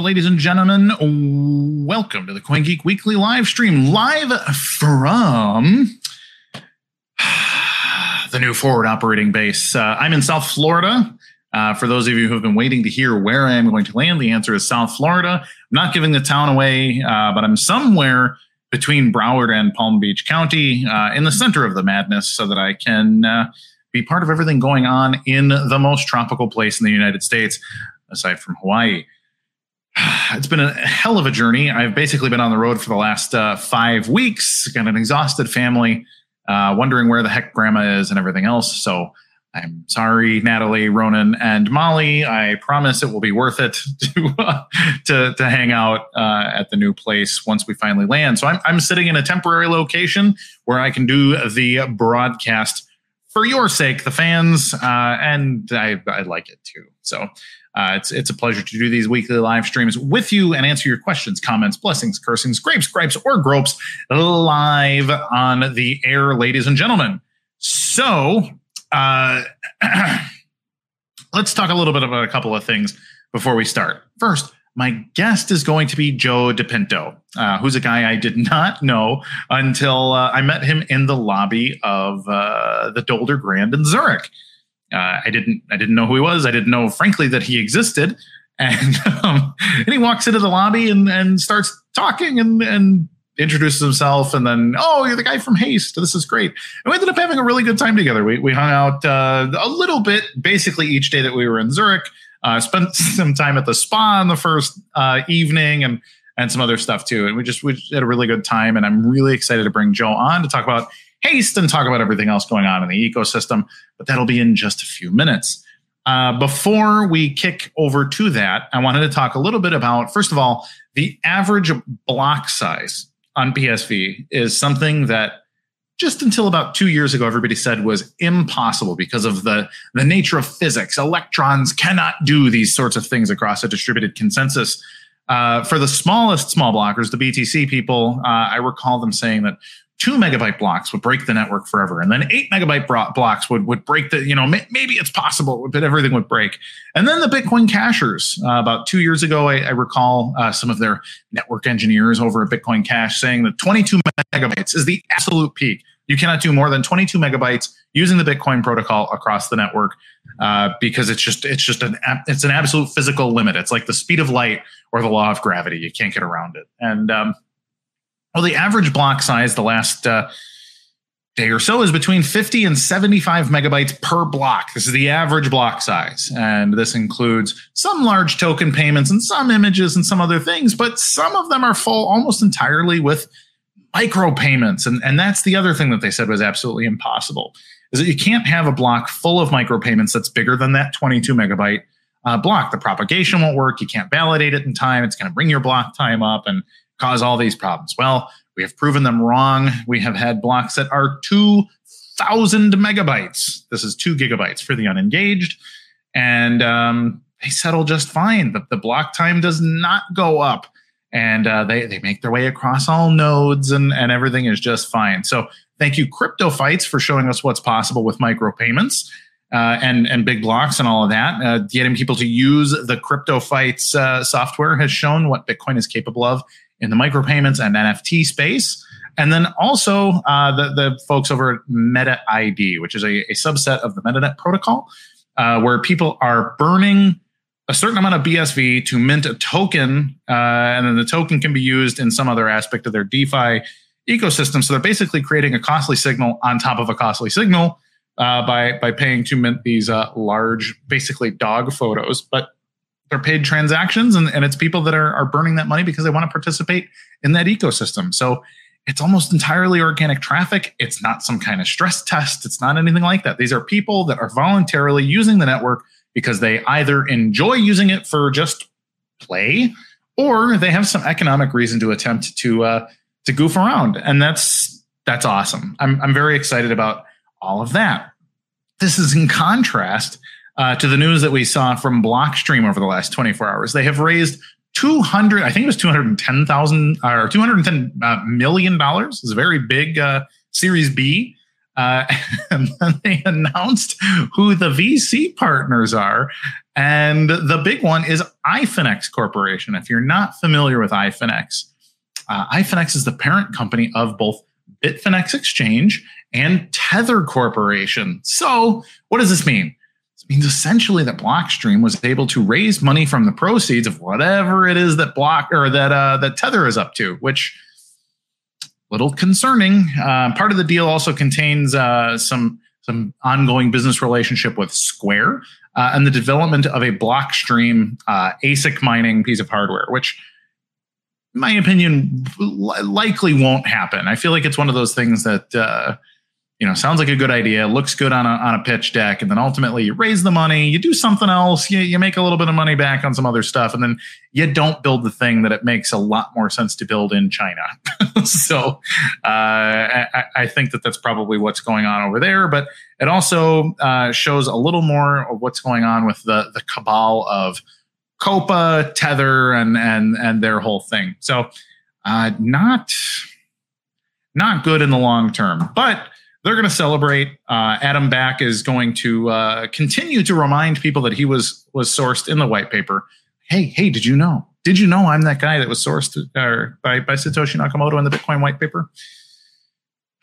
Ladies and gentlemen. Welcome to the CoinGeek Weekly live stream, live from the new forward operating base. Uh, I'm in South Florida. Uh, for those of you who have been waiting to hear where I am going to land, the answer is South Florida. I'm not giving the town away, uh, but I'm somewhere between Broward and Palm Beach County uh, in the center of the madness so that I can uh, be part of everything going on in the most tropical place in the United States, aside from Hawaii. It's been a hell of a journey. I've basically been on the road for the last uh, five weeks, got an exhausted family, uh, wondering where the heck grandma is and everything else. So I'm sorry, Natalie, Ronan, and Molly. I promise it will be worth it to uh, to, to hang out uh, at the new place once we finally land. So I'm, I'm sitting in a temporary location where I can do the broadcast for your sake, the fans, uh, and I, I like it too. So uh, it's it's a pleasure to do these weekly live streams with you and answer your questions, comments, blessings, cursings, grapes, gripes, or gropes live on the air, ladies and gentlemen. So uh, let's talk a little bit about a couple of things before we start. First, my guest is going to be Joe DePinto, uh, who's a guy I did not know until uh, I met him in the lobby of uh, the Dolder Grand in Zurich. Uh, I didn't I didn't know who he was. I didn't know, frankly, that he existed. And um, and he walks into the lobby and, and starts talking and and introduces himself and then oh you're the guy from Haste. This is great. And we ended up having a really good time together. We we hung out uh, a little bit basically each day that we were in Zurich. Uh, spent some time at the spa on the first uh, evening and and some other stuff too. And we just we had a really good time. And I'm really excited to bring Joe on to talk about haste and talk about everything else going on in the ecosystem. But that'll be in just a few minutes. Uh, before we kick over to that, I wanted to talk a little bit about, first of all, the average block size on BSV is something that just until about two years ago, everybody said was impossible because of the, the nature of physics. Electrons cannot do these sorts of things across a distributed consensus. Uh, for the smallest small blockers, the BTC people, uh, I recall them saying that two megabyte blocks would break the network forever and then eight megabyte blocks would, would break the you know maybe it's possible but everything would break. And then the bitcoin cashers uh, about two years ago i, I recall uh, some of their network engineers over at bitcoin cash saying that 22 megabytes is the absolute peak. You cannot do more than 22 megabytes using the bitcoin protocol across the network uh, because it's just it's just an it's an absolute physical limit. It's like the speed of light or the law of gravity. You can't get around it. And um, well, the average block size the last uh, day or so is between 50 and 75 megabytes per block. This is the average block size. And this includes some large token payments and some images and some other things, but some of them are full almost entirely with micro payments. And, and that's the other thing that they said was absolutely impossible is that you can't have a block full of micro payments that's bigger than that 22 megabyte uh, block. The propagation won't work. You can't validate it in time. It's going to bring your block time up. And cause all these problems? Well, we have proven them wrong. We have had blocks that are 2,000 megabytes. This is two gigabytes for the unengaged. And um, they settle just fine. The, the block time does not go up. And uh, they, they make their way across all nodes and, and everything is just fine. So thank you, Crypto Fights, for showing us what's possible with micropayments. Uh, and and big blocks and all of that. Uh, getting people to use the Crypto Fights uh, software has shown what Bitcoin is capable of in the micropayments and NFT space. And then also uh, the, the folks over at Meta ID, which is a, a subset of the MetaNet protocol, uh, where people are burning a certain amount of BSV to mint a token, uh, and then the token can be used in some other aspect of their DeFi ecosystem. So they're basically creating a costly signal on top of a costly signal uh, by by paying to mint these uh, large, basically dog photos. But they're paid transactions and, and it's people that are, are burning that money because they want to participate in that ecosystem. So it's almost entirely organic traffic. It's not some kind of stress test. It's not anything like that. These are people that are voluntarily using the network because they either enjoy using it for just play or they have some economic reason to attempt to uh, to goof around. And that's that's awesome. I'm I'm very excited about all of that. This is in contrast uh, to the news that we saw from Blockstream over the last 24 hours. They have raised 200, I think it was 210,000 or 210 uh, million dollars. It's a very big uh, Series B. Uh, and then they announced who the VC partners are. And the big one is iFinex Corporation. If you're not familiar with iFinex, uh, iFinex is the parent company of both Bitfinex Exchange and Tether Corporation. So, what does this mean? Means essentially that Blockstream was able to raise money from the proceeds of whatever it is that Block or that uh, that Tether is up to, which little concerning. Uh, part of the deal also contains uh, some some ongoing business relationship with Square uh, and the development of a Blockstream uh, ASIC mining piece of hardware, which in my opinion, likely won't happen. I feel like it's one of those things that uh, you know sounds like a good idea, looks good on a on a pitch deck, and then ultimately you raise the money, you do something else, you, you make a little bit of money back on some other stuff, and then you don't build the thing that it makes a lot more sense to build in China. so uh, I, I, think that that's probably what's going on over there, but it also uh, shows a little more of what's going on with the the cabal of Copa, Tether, and and and their whole thing. So uh, not not good in the long term, but they're going to celebrate. Uh, Adam Back is going to uh, continue to remind people that he was was sourced in the white paper. Hey, hey, did you know? Did you know I'm that guy that was sourced uh, by by Satoshi Nakamoto in the Bitcoin white paper?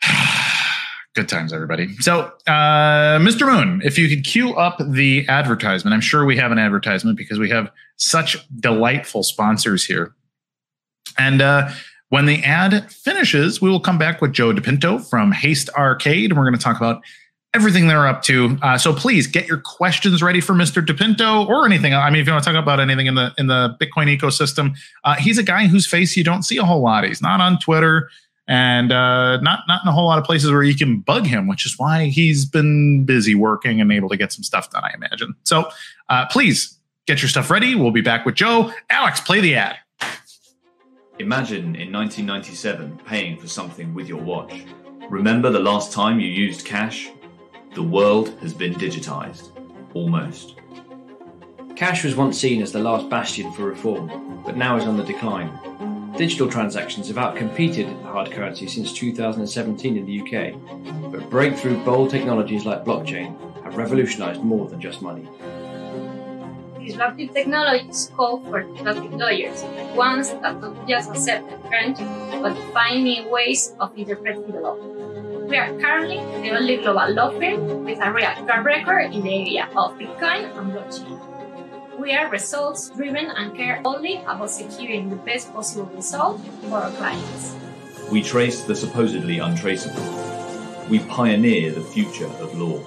Good times, everybody. So, uh, Mr. Moon, if you could cue up the advertisement, I'm sure we have an advertisement because we have such delightful sponsors here. And uh, when the ad finishes, we will come back with Joe DePinto from Haste Arcade, and we're going to talk about everything they're up to. Uh, so please get your questions ready for Mr. DePinto or anything. I mean, if you want to talk about anything in the in the Bitcoin ecosystem, uh, he's a guy whose face you don't see a whole lot. He's not on Twitter and uh, not not in a whole lot of places where you can bug him, which is why he's been busy working and able to get some stuff done. I imagine. So uh, please get your stuff ready. We'll be back with Joe. Alex, play the ad. Imagine in 1997 paying for something with your watch. Remember the last time you used cash? The world has been digitized. Almost. Cash was once seen as the last bastion for reform, but now is on the decline. Digital transactions have outcompeted hard currency since 2017 in the UK, but breakthrough bold technologies like blockchain have revolutionized more than just money. Disruptive technologies call for disruptive lawyers, ones that don't just accept the trend, but find new ways of interpreting the law. We are currently the only global law firm with a real track record in the area of Bitcoin and blockchain. We are results driven and care only about securing the best possible result for our clients. We trace the supposedly untraceable. We pioneer the future of law.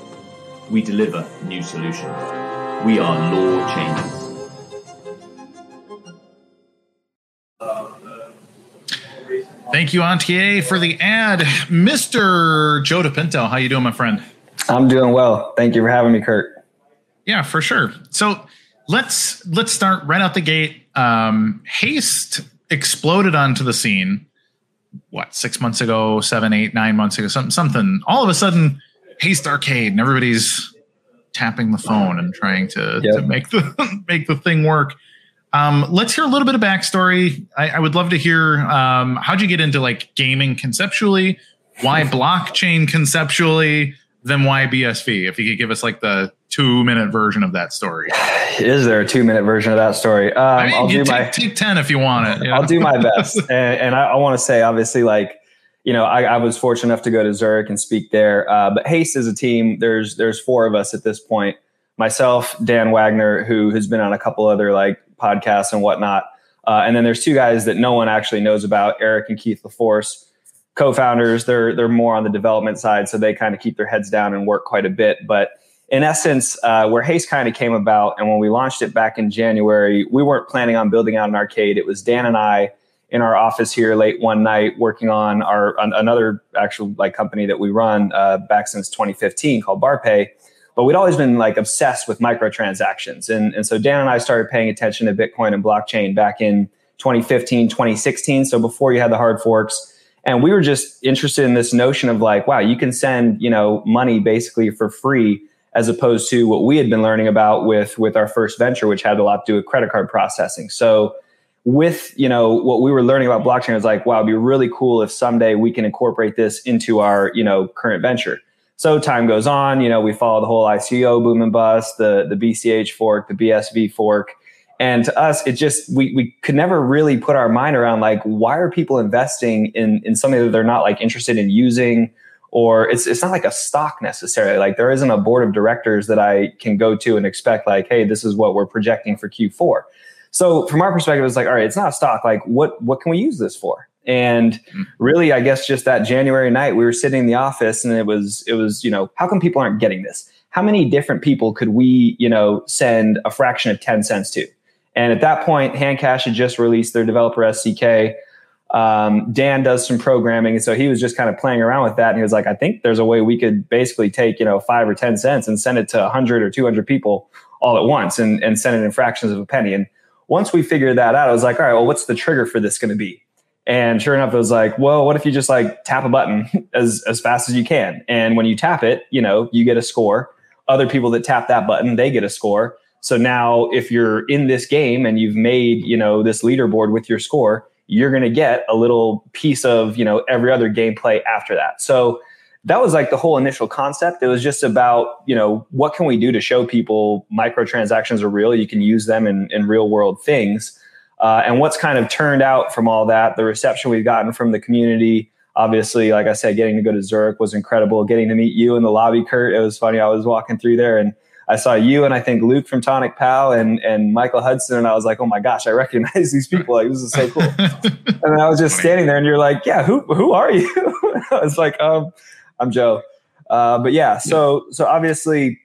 We deliver new solutions. We are law changers. Thank you, Ontier, for the ad. Mr. Joe DePinto, how you doing, my friend? I'm doing well. Thank you for having me, Kurt. Yeah, for sure. So let's let's start right out the gate. Um, Haste exploded onto the scene. What six months ago, seven, eight, nine months ago, something, something. All of a sudden, Haste Arcade, and everybody's tapping the phone and trying to, yep. to make the make the thing work. Um, let's hear a little bit of backstory. I, I would love to hear um, how'd you get into like gaming conceptually, why blockchain conceptually, then why BSV? If you could give us like the two minute version of that story. Is there a two minute version of that story? Um, I mean, I'll do take, my take ten if you want it. You know? I'll do my best, and, and I, I want to say obviously like you know I, I, was fortunate enough to go to Zurich and speak there. Uh, but Haste is a team. There's there's four of us at this point. Myself, Dan Wagner, who has been on a couple other like podcasts and whatnot, uh, and then there's two guys that no one actually knows about, Eric and Keith LaForce co-founders they're they're more on the development side so they kind of keep their heads down and work quite a bit but in essence uh, where haste kind of came about and when we launched it back in january we weren't planning on building out an arcade it was dan and i in our office here late one night working on our on another actual like company that we run uh, back since 2015 called barpay. But we'd always been like obsessed with microtransactions. And, and so dan and i started paying attention to bitcoin and blockchain back in 2015 2016 so before you had the hard forks. And we were just interested in this notion of like wow you can send you know money basically for free as opposed to what we had been learning about with with our first venture which had a lot to do with credit card processing. So with you know what we were learning about blockchain was like wow it'd be really cool if someday we can incorporate this into our you know current venture So time goes on, you know, we follow the whole ICO boom and bust, the the BCH fork, the BSV fork. And to us, it just we we could never really put our mind around like why are people investing in in something that they're not like interested in using or it's it's not like a stock necessarily. Like there isn't a board of directors that I can go to and expect like, hey, this is what we're projecting for Q4. So from our perspective, it's like, all right, it's not a stock. Like what what can we use this for? And mm-hmm. really, I guess just that January night, we were sitting in the office and it was, it was, you know, how come people aren't getting this? How many different people could we, you know, send a fraction of 10 cents to? And at that point, Handcash had just released their developer SDK. Um, Dan does some programming. And so he was just kind of playing around with that. And he was like, I think there's a way we could basically take, you know, five or 10 cents and send it to 100 or 200 people all at once and, and send it in fractions of a penny. And once we figured that out, I was like, all right, well, what's the trigger for this going to be? And sure enough, it was like, well, what if you just like tap a button as, as fast as you can? And when you tap it, you know, you get a score. Other people that tap that button, they get a score. So now if you're in this game and you've made, you know, this leaderboard with your score, you're going to get a little piece of, you know, every other gameplay after that. So that was like the whole initial concept. It was just about, you know, what can we do to show people microtransactions are real? You can use them in, in real world things. Uh, and what's kind of turned out from all that, the reception we've gotten from the community, obviously, like I said, getting to go to Zurich was incredible. Getting to meet you in the lobby, Kurt, it was funny. I was walking through there and I saw you and I think Luke from TonicPow and and Michael Hudson, and I was like, oh my gosh, I recognize these people. Like this is so cool. and I was just standing there, and you're like, yeah, who who are you? I was like, um, I'm Joe. Uh, but yeah, so so obviously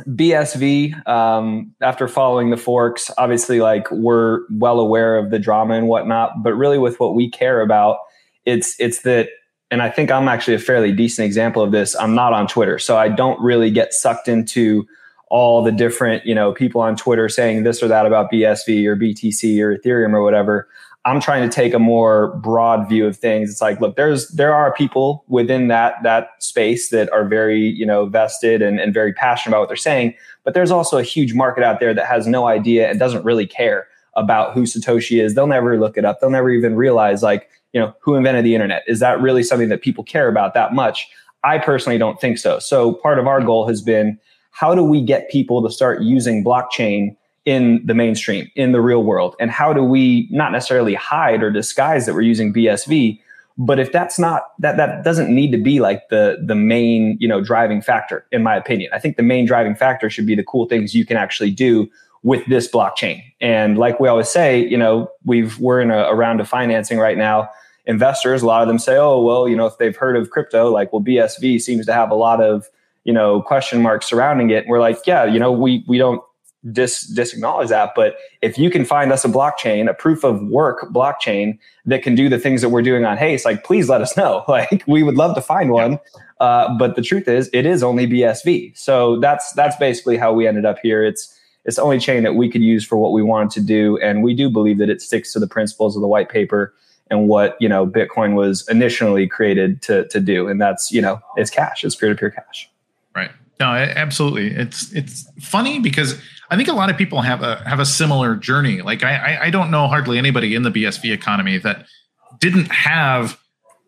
BSV, um, after following the forks, obviously, like we're well aware of the drama and whatnot, but really with what we care about, it's it's that, and I think I'm actually a fairly decent example of this. I'm not on Twitter, so I don't really get sucked into all the different, you know, people on Twitter saying this or that about BSV or BTC or Ethereum or whatever. I'm trying to take a more broad view of things. It's like, look, there's there are people within that that space that are very, you know, vested and, and very passionate about what they're saying. But there's also a huge market out there that has no idea and doesn't really care about who Satoshi is. They'll never look it up. They'll never even realize like, you know, who invented the internet. Is that really something that people care about that much? I personally don't think so. So part of our goal has been how do we get people to start using blockchain in the mainstream, in the real world? And how do we not necessarily hide or disguise that we're using BSV? But if that's not that that doesn't need to be like the the main you know driving factor, in my opinion. I think the main driving factor should be the cool things you can actually do with this blockchain. And like we always say, you know, we've we're in a, a round of financing right now investors, a lot of them say, oh, well, you know, if they've heard of crypto, like, well, BSV seems to have a lot of, you know, question marks surrounding it. And we're like, yeah, you know, we we don't dis disacknowledge that. But if you can find us a blockchain, a proof of work blockchain that can do the things that we're doing on Haste, like please let us know. Like we would love to find one. Uh, but the truth is, it is only BSV. So that's that's basically how we ended up here. It's it's the only chain that we could use for what we wanted to do, and we do believe that it sticks to the principles of the white paper and what you know Bitcoin was initially created to to do, and that's you know it's cash, it's peer to peer cash. No, absolutely. It's it's funny because I think a lot of people have a have a similar journey. Like I I don't know hardly anybody in the BSV economy that didn't have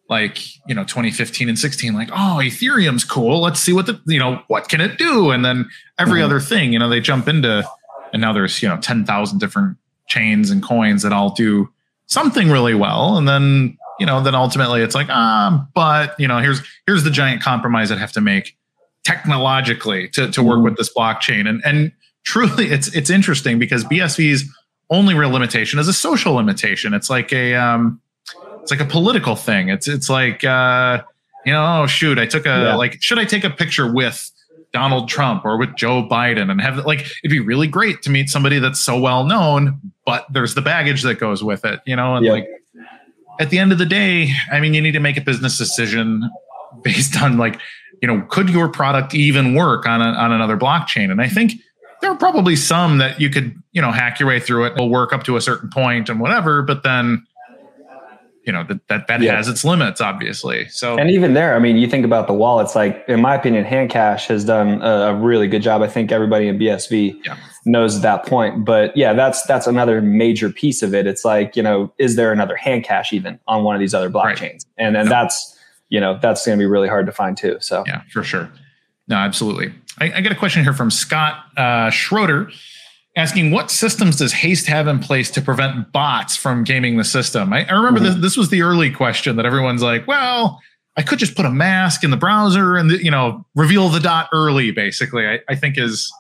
like you know 2015 and 16 like oh ethereum's cool let's see what the you know what can it do and then every mm-hmm. other thing you know they jump into and now there's you know 10,000 different chains and coins that all do something really well and then you know then ultimately it's like ah but you know here's here's the giant compromise i have to make technologically to, to work mm-hmm. with this blockchain and and truly it's it's interesting because BSV's only real limitation is a social limitation. It's like a um, it's like a political thing. It's it's like uh, you know, oh shoot, I took a yeah. like should I take a picture with Donald Trump or with Joe Biden and have like it'd be really great to meet somebody that's so well known, but there's the baggage that goes with it, you know, and yeah. like at the end of the day, I mean, you need to make a business decision based on like, you know, could your product even work on a, on another blockchain? And I think there are probably some that you could, you know, hack your way through it. It'll work up to a certain point and whatever, but then you know that that, that yeah. has its limits obviously so and even there i mean you think about the wallets like in my opinion handcash has done a, really good job i think everybody in bsv yeah. knows that point but yeah that's that's another major piece of it it's like you know is there another handcash even on one of these other blockchains right. and and that's you know that's going to be really hard to find too. So yeah, for sure. No, absolutely. I, I get a question here from Scott uh, Schroeder asking what systems does Haste have in place to prevent bots from gaming the system? I, I remember mm-hmm. this, this was the early question that everyone's like, well, I could just put a mask in the browser and the, you know reveal the dot early. Basically, I, I think is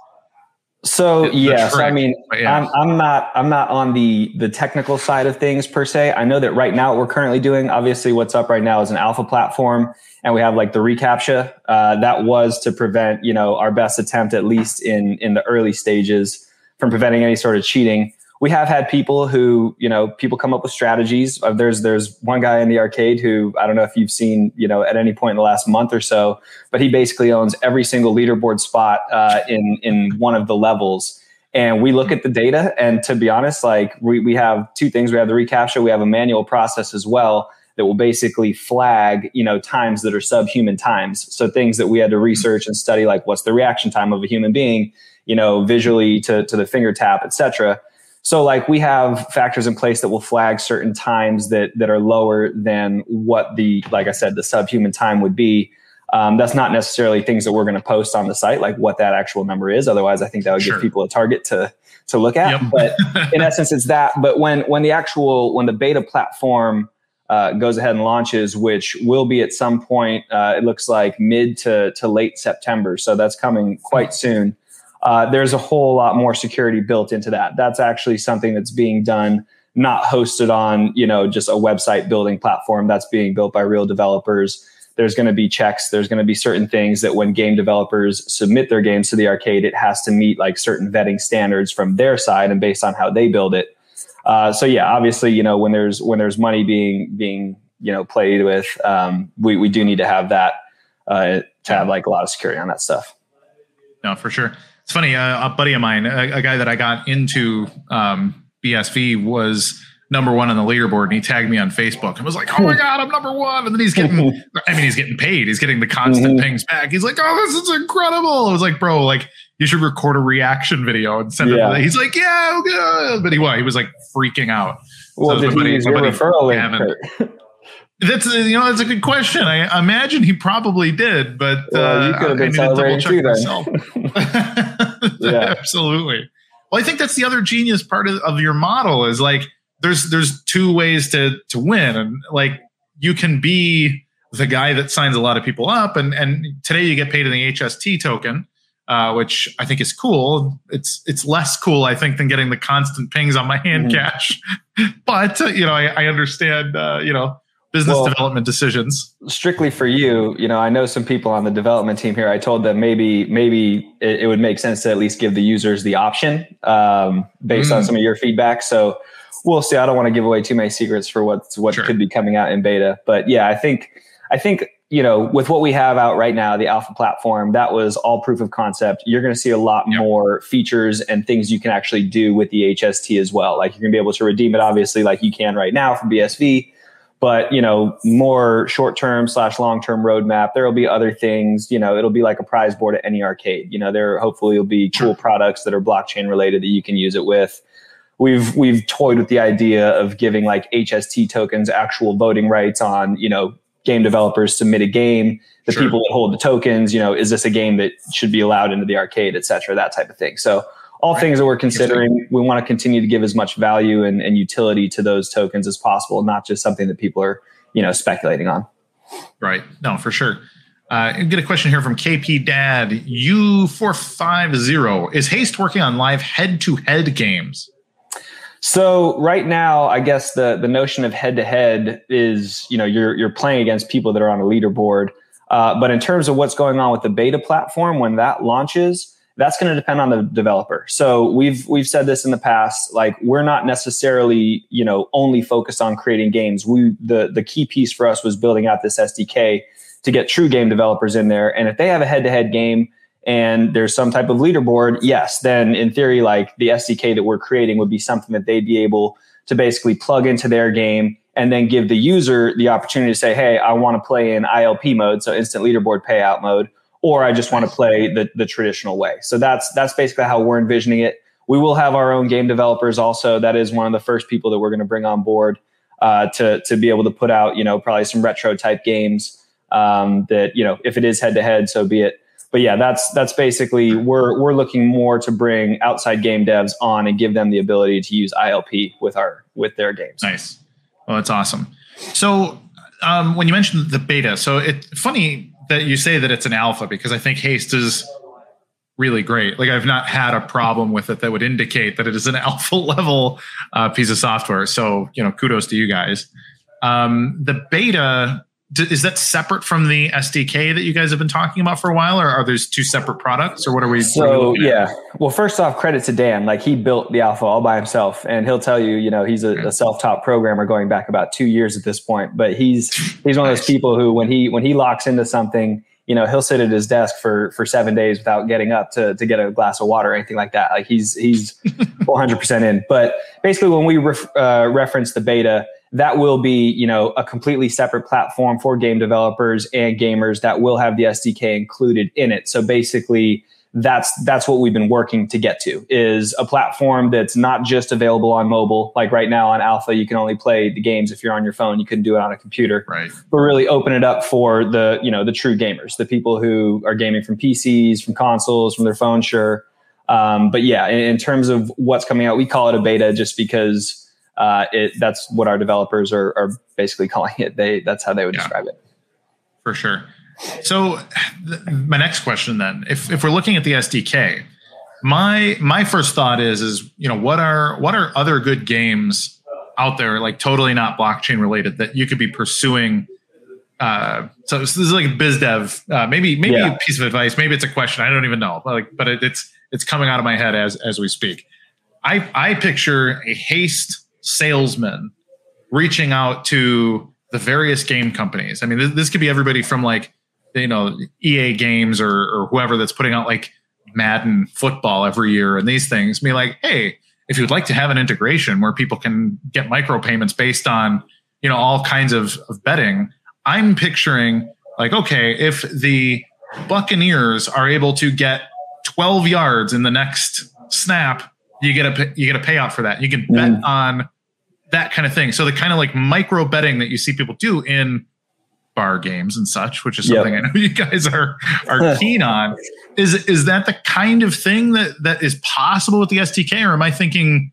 so yes, I mean, yeah. I'm, I'm not I'm not on the the technical side of things per se. I know that right now what we're currently doing, obviously, what's up right now is an alpha platform, and we have like the reCAPTCHA. Uh, that was to prevent, you know, our best attempt, at least in in the early stages, from preventing any sort of cheating we have had people who, you know, people come up with strategies. Uh, there's there's one guy in the arcade who I don't know if you've seen, you know, at any point in the last month or so, but he basically owns every single leaderboard spot uh, in in one of the levels. And we look at the data, and to be honest, like we, we have two things. We have the reCAPTCHA we have a manual process as well that will basically flag, you know, times that are subhuman times. So things that we had to research and study, like what's the reaction time of a human being, you know, visually to, to the finger tap, et cetera so like we have factors in place that will flag certain times that that are lower than what the like I said the subhuman time would be. Um, that's not necessarily things that we're going to post on the site, like what that actual number is. Otherwise, I think that would sure. give people a target to to look at. Yep. But in essence, it's that. But when when the actual when the beta platform uh, goes ahead and launches, which will be at some point, uh, it looks like mid to to late September. So that's coming quite soon uh, there's a whole lot more security built into that. That's actually something that's being done, not hosted on, you know, just a website building platform. That's being built by real developers. There's going to be checks. There's going to be certain things that when game developers submit their games to the arcade, it has to meet like certain vetting standards from their side and based on how they build it. Uh, so yeah, obviously, you know, when there's when there's money being being you know played with, um, we we do need to have that uh, to have like a lot of security on that stuff. No, for sure. It's funny. Uh, a buddy of mine, a, a, guy that I got into um, BSV, was number one on the leaderboard, and he tagged me on Facebook and was like, "Oh my god, I'm number one!" And then he's getting, I mean, he's getting paid. He's getting the constant mm-hmm. pings back. He's like, "Oh, this is incredible!" I was like, "Bro, like." You should record a reaction video and send yeah. it. He's like, yeah, good. but he what? He was like freaking out. Well, so did he use your referral link? That's a, you know that's a good question. I imagine he probably did, but well, uh, you could have been celebrating too then. yeah, absolutely. Well, I think that's the other genius part of, of your model is like there's there's two ways to to win, and like you can be the guy that signs a lot of people up, and and today you get paid in the HST token. Uh, which I think is cool. It's it's less cool, I think, than getting the constant pings on my hand mm-hmm. cash. but uh, you know, I, I understand. Uh, you know, business well, development decisions. strictly for you you know i know some people on the development team here i told them maybe maybe it, it would make sense to at least give the users the option um, based mm. on some of your feedback. So we'll see. I don't want to give away too many secrets for what's what sure. could be coming out in beta. But yeah i think i think you know with what we have out right now the alpha platform that was all proof of concept. You're going to see a lot yep. more features and things you can actually do with the hst as well. Like you're going to be able to redeem it obviously like you can right now from bsv but you know more short term slash long term roadmap there will be other things you know it'll be like a prize board at any arcade. You know there hopefully will be cool products that are blockchain related that you can use it with. We've we've toyed with the idea of giving like hst tokens actual voting rights on you know game developers submit a game. The sure. people that hold the tokens you know is this a game that should be allowed into the arcade et cetera that type of thing. So all right. things that we're considering. We want to continue to give as much value and, and utility to those tokens as possible, not just something that people are, you know, speculating on. Right. No, for sure. Uh, get a question here from KP Dad U450. Is Haste working on live head to head games? So right now, I guess the the notion of head to head is you know you're you're playing against people that are on a leaderboard. Uh, but in terms of what's going on with the beta platform when that launches, that's going to depend on the developer. So we've we've said this in the past. Like we're not necessarily you know only focused on creating games. We the the key piece for us was building out this SDK to get true game developers in there. And if they have a head to head game and there's some type of leaderboard, yes, then in theory, like the SDK that we're creating would be something that they'd be able to basically plug into their game and then give the user the opportunity to say, hey, I want to play in ILP mode, so instant leaderboard payout mode or I just want to play the, the traditional way. So that's that's basically how we're envisioning it. We will have our own game developers also. That is one of the first people that we're going to bring on board uh, to to be able to put out you know probably some retro type games. Um, that you know, if it is head to head, so be it. But yeah, that's that's basically we're we're looking more to bring outside game devs on and give them the ability to use ILP with our with their games. Nice. Well, that's awesome. So um, when you mentioned the beta, so it's funny that you say that it's an alpha because I think Haste is really great. Like I've not had a problem with it that would indicate that it is an alpha level uh, piece of software. So you know, kudos to you guys. Um, the beta is that separate from the SDK that you guys have been talking about for a while, or are those two separate products, or what are we? So we yeah, well, first off, credit to Dan. Like he built the alpha all by himself, and he'll tell you, you know, he's a, a self-taught programmer going back about two years at this point. But he's he's one of those people who, when he when he locks into something, you know, he'll sit at his desk for for seven days without getting up to to get a glass of water or anything like that. Like he's he's 400 percent in. But basically, when we ref, uh, reference the beta that will be you know a completely separate platform for game developers and gamers that will have the SDK included in it. So basically that's that's what we've been working to get to is a platform that's not just available on mobile. Like right now on alpha you can only play the games if you're on your phone. You couldn't do it on a computer. Right. But really open it up for the you know the true gamers the people who are gaming from pcs from consoles from their phone sure. Um, but yeah in, in terms of what's coming out we call it a beta just because uh, it, that's what our developers are, are, basically calling it. They that's how they would yeah, describe it. For sure. So th- my next question then, if if we're looking at the SDK, my my first thought is is you know what are what are other good games out there like totally not blockchain related that you could be pursuing uh, so, this is like biz dev. Uh, maybe maybe yeah. a piece of advice. Maybe it's a question. I don't even know. But Like, but it, it's it's coming out of my head as as we speak. I I picture a haste salesmen reaching out to the various game companies. I mean, this, this could be everybody from like, you know, EA games or, or whoever that's putting out like Madden football every year and these things. Be like, hey, if you'd like to have an integration where people can get micropayments based on, you know, all kinds of, of betting, I'm picturing like, okay, if the Buccaneers are able to get 12 yards in the next snap, you get a you get a payout for that. You can bet mm. on that kind of thing. So the kind of like micro betting that you see people do in bar games and such, which is something yep. I know you guys are are keen on. Is is that the kind of thing that that is possible with the SDK, or am I thinking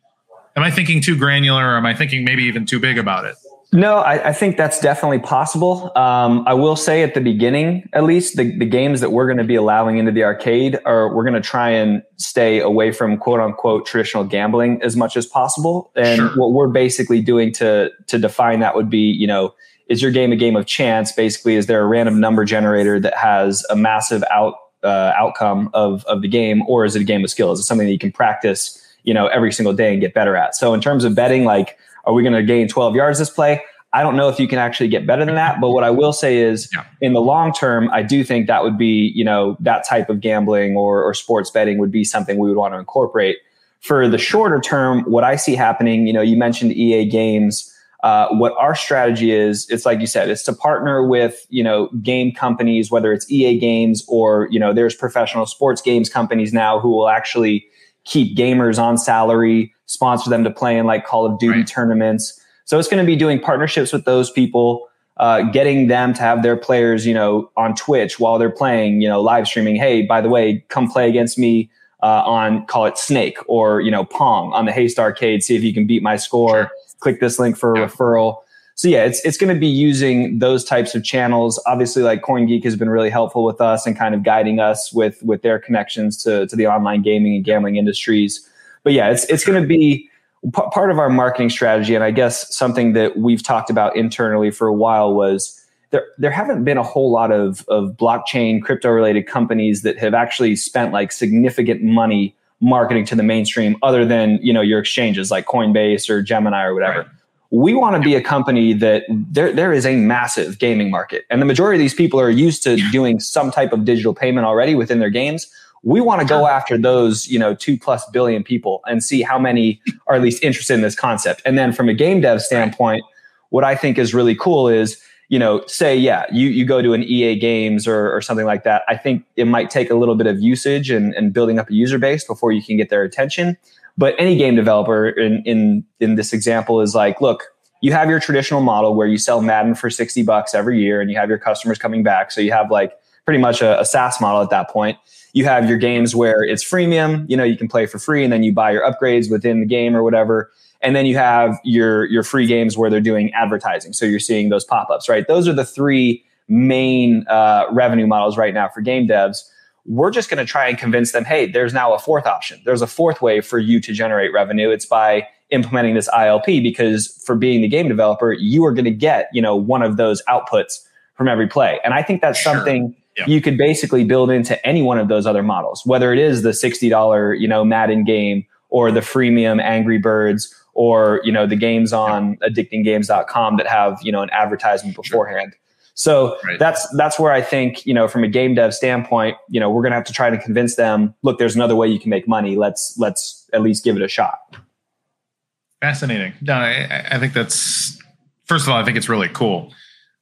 am I thinking too granular, or am I thinking maybe even too big about it? No, I, I, think that's definitely possible. Um, I will say at the beginning, at least, the, the games that we're going to be allowing into the arcade are we're going to try and stay away from quote unquote traditional gambling as much as possible. And sure. what we're basically doing to to define that would be, you know, is your game a game of chance? Basically, is there a random number generator that has a massive out uh, outcome of of the game, or is it a game of skill? Is it something that you can practice, you know, every single day and get better at? So in terms of betting, like are we going to gain 12 yards this play? I don't know if you can actually get better than that, but what I will say is yeah. in the long term, I do think that would be, you know, that type of gambling or, or sports betting would be something we would want to incorporate. For the shorter term, what I see happening, you know, you mentioned EA games. Uh, what our strategy is, it's like you said, it's to partner with, you know, game companies, whether it's EA games or, you know, there's professional sports games companies now who will actually keep gamers on salary, sponsor them to play in like Call of Duty right. tournaments. So it's going to be doing partnerships with those people, uh, getting them to have their players, you know, on Twitch while they're playing, you know, live streaming. Hey, by the way, come play against me uh, on call it Snake or you know Pong on the Haste Arcade. See if you can beat my score. Sure. Click this link for a yeah. referral. So yeah, it's it's going to be using those types of channels. Obviously, like CoinGeek has been really helpful with us and kind of guiding us with with their connections to to the online gaming and gambling industries. But yeah, it's it's going to be p- part of our marketing strategy, and I guess something that we've talked about internally for a while was there there haven't been a whole lot of of blockchain crypto related companies that have actually spent like significant money marketing to the mainstream other than you know your exchanges like Coinbase or Gemini or whatever. Right. We want to be a company that there there is a massive gaming market, and the majority of these people are used to doing some type of digital payment already within their games. We want to go after those you know two plus billion people and see how many are at least interested in this concept. And then from a game dev standpoint what i think is really cool is you know say yeah you you go to an ea games or, or something like that. I think it might take a little bit of usage and, and building up a user base before you can get their attention but any game developer in in in this example is like look you have your traditional model where you sell Madden for 60 bucks every year and you have your customers coming back. So you have like pretty much a, a SaaS model at that point. You have your games where it's freemium, you know, you can play for free and then you buy your upgrades within the game or whatever. And then you have your your free games where they're doing advertising. So you're seeing those pop-ups, right? Those are the three main uh, revenue models right now for game devs. We're just going to try and convince them, hey, there's now a fourth option. There's a fourth way for you to generate revenue. It's by implementing this ILP because for being the game developer, you are going to get, you know, one of those outputs from every play. And I think that's sure. something yeah. you could basically build into any one of those other models, whether it is the $60, you know, Madden game or the freemium Angry Birds or, you know, the games on addictinggames.com that have, you know, an advertisement beforehand. So right. that's that's where I think you know from a game dev standpoint, you know, we're going to have to try to convince them. Look, there's another way you can make money. Let's let's at least give it a shot. Fascinating. No, I, I think that's first of all, I think it's really cool.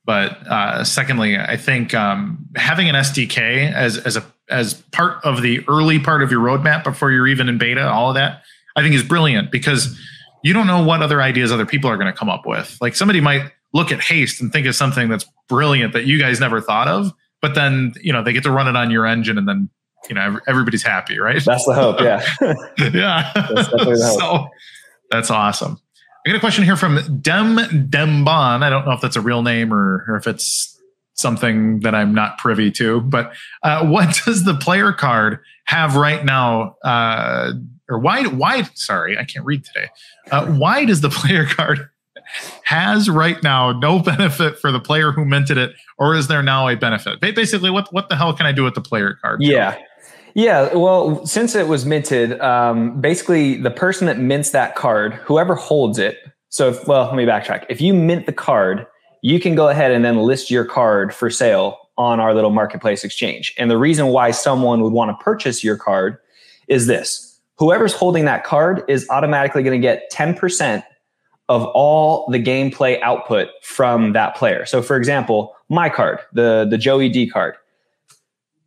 But uh, secondly, I think um, having an SDK as as a as part of the early part of your roadmap before you're even in beta, all of that, I think is brilliant because you don't know what other ideas other people are going to come up with. Like somebody might look at haste and think of something that's brilliant that you guys never thought of, but then you know they get to run it on your engine and then you know everybody's happy, right? That's the hope. Yeah. yeah. That's hope. So that's awesome. I got a question here from Dem Demban. I don't know if that's a real name or, or if it's something that I'm not privy to, but uh, what does the player card have right now? Uh, or why, why, sorry, I can't read today. Uh, why does the player card has right now no benefit for the player who minted it, or is there now a benefit? Basically, what, what the hell can I do with the player card? Yeah. Yeah, well, since it was minted, um, basically the person that mints that card, whoever holds it. So, if, well, let me backtrack. If you mint the card, you can go ahead and then list your card for sale on our little marketplace exchange. And the reason why someone would want to purchase your card is this: whoever's holding that card is automatically going to get ten percent of all the gameplay output from that player. So, for example, my card, the the Joey D card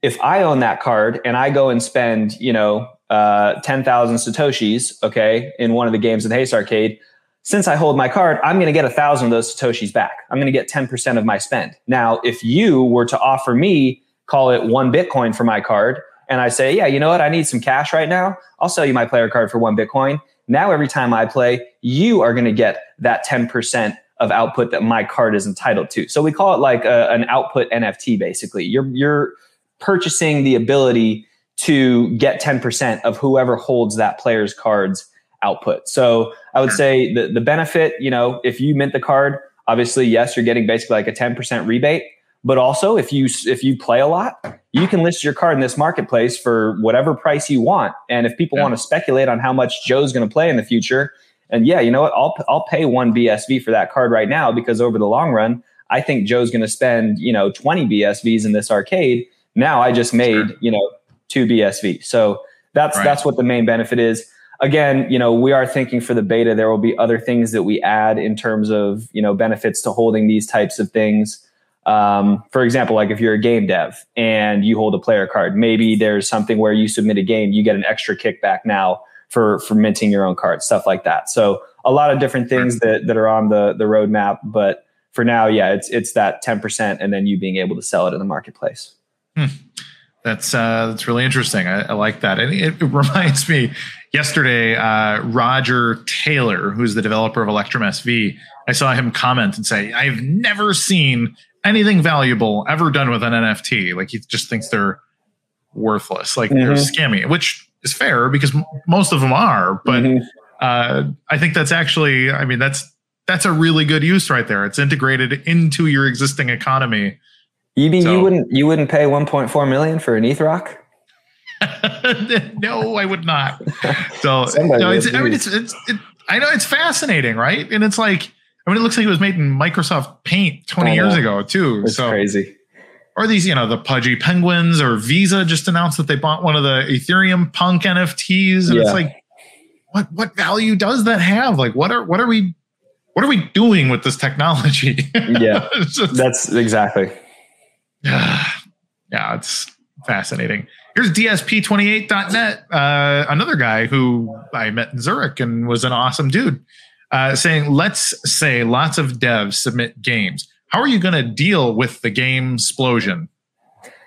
if I own that card and I go and spend, you know, uh, 10,000 Satoshis, okay, in one of the games in the Haste Arcade, since I hold my card, I'm going to get a thousand of those Satoshis back. I'm going to get 10% of my spend. Now, if you were to offer me, call it one Bitcoin for my card, and I say, yeah, you know what? I need some cash right now. I'll sell you my player card for one Bitcoin. Now, every time I play, you are going to get that 10% of output that my card is entitled to. So we call it like a, an output NFT, basically. You're, you're, purchasing the ability to get 10% of whoever holds that player's cards output. So I would say the, the benefit, you know, if you mint the card, obviously, yes, you're getting basically like a 10% rebate. But also if you if you play a lot, you can list your card in this marketplace for whatever price you want. And if people yeah. want to speculate on how much Joe's going to play in the future, and yeah, you know what, I'll I'll pay one BSV for that card right now because over the long run, I think Joe's going to spend, you know, 20 BSVs in this arcade now I just made, sure. you know, two BSV. So that's right. that's what the main benefit is. Again, you know, we are thinking for the beta there will be other things that we add in terms of, you know, benefits to holding these types of things. Um, for example, like if you're a game dev and you hold a player card, maybe there's something where you submit a game, you get an extra kickback now for for minting your own card, stuff like that. So a lot of different things that, that are on the the roadmap. But for now, yeah, it's it's that 10% and then you being able to sell it in the marketplace. Hmm. That's uh, that's really interesting. I, I like that. And it, it, reminds me, yesterday, uh, Roger Taylor, who's the developer of Electrum SV, I saw him comment and say, "I've never seen anything valuable ever done with an NFT. Like he just thinks they're worthless, like mm-hmm. they're scammy." Which is fair because m- most of them are. But mm-hmm. uh, I think that's actually, I mean, that's that's a really good use right there. It's integrated into your existing economy you mean so, you wouldn't you wouldn't pay 1.4 million for an ETH rock? no, I would not. So no, it's, I mean, it's, it's it, I know it's fascinating, right? And it's like, I mean, it looks like it was made in Microsoft Paint 20 years ago too. It's so crazy. Or these, you know, the pudgy penguins or Visa just announced that they bought one of the Ethereum punk NFTs. And yeah. it's like, what, what value does that have? Like, what are, what are we, what are we doing with this technology? yeah, just, that's exactly. yeah, it's fascinating. Here's DSP28.net, uh, another guy who I met in Zurich and was an awesome dude. uh, saying, let's say lots of devs submit games. How are you going to deal with the game explosion?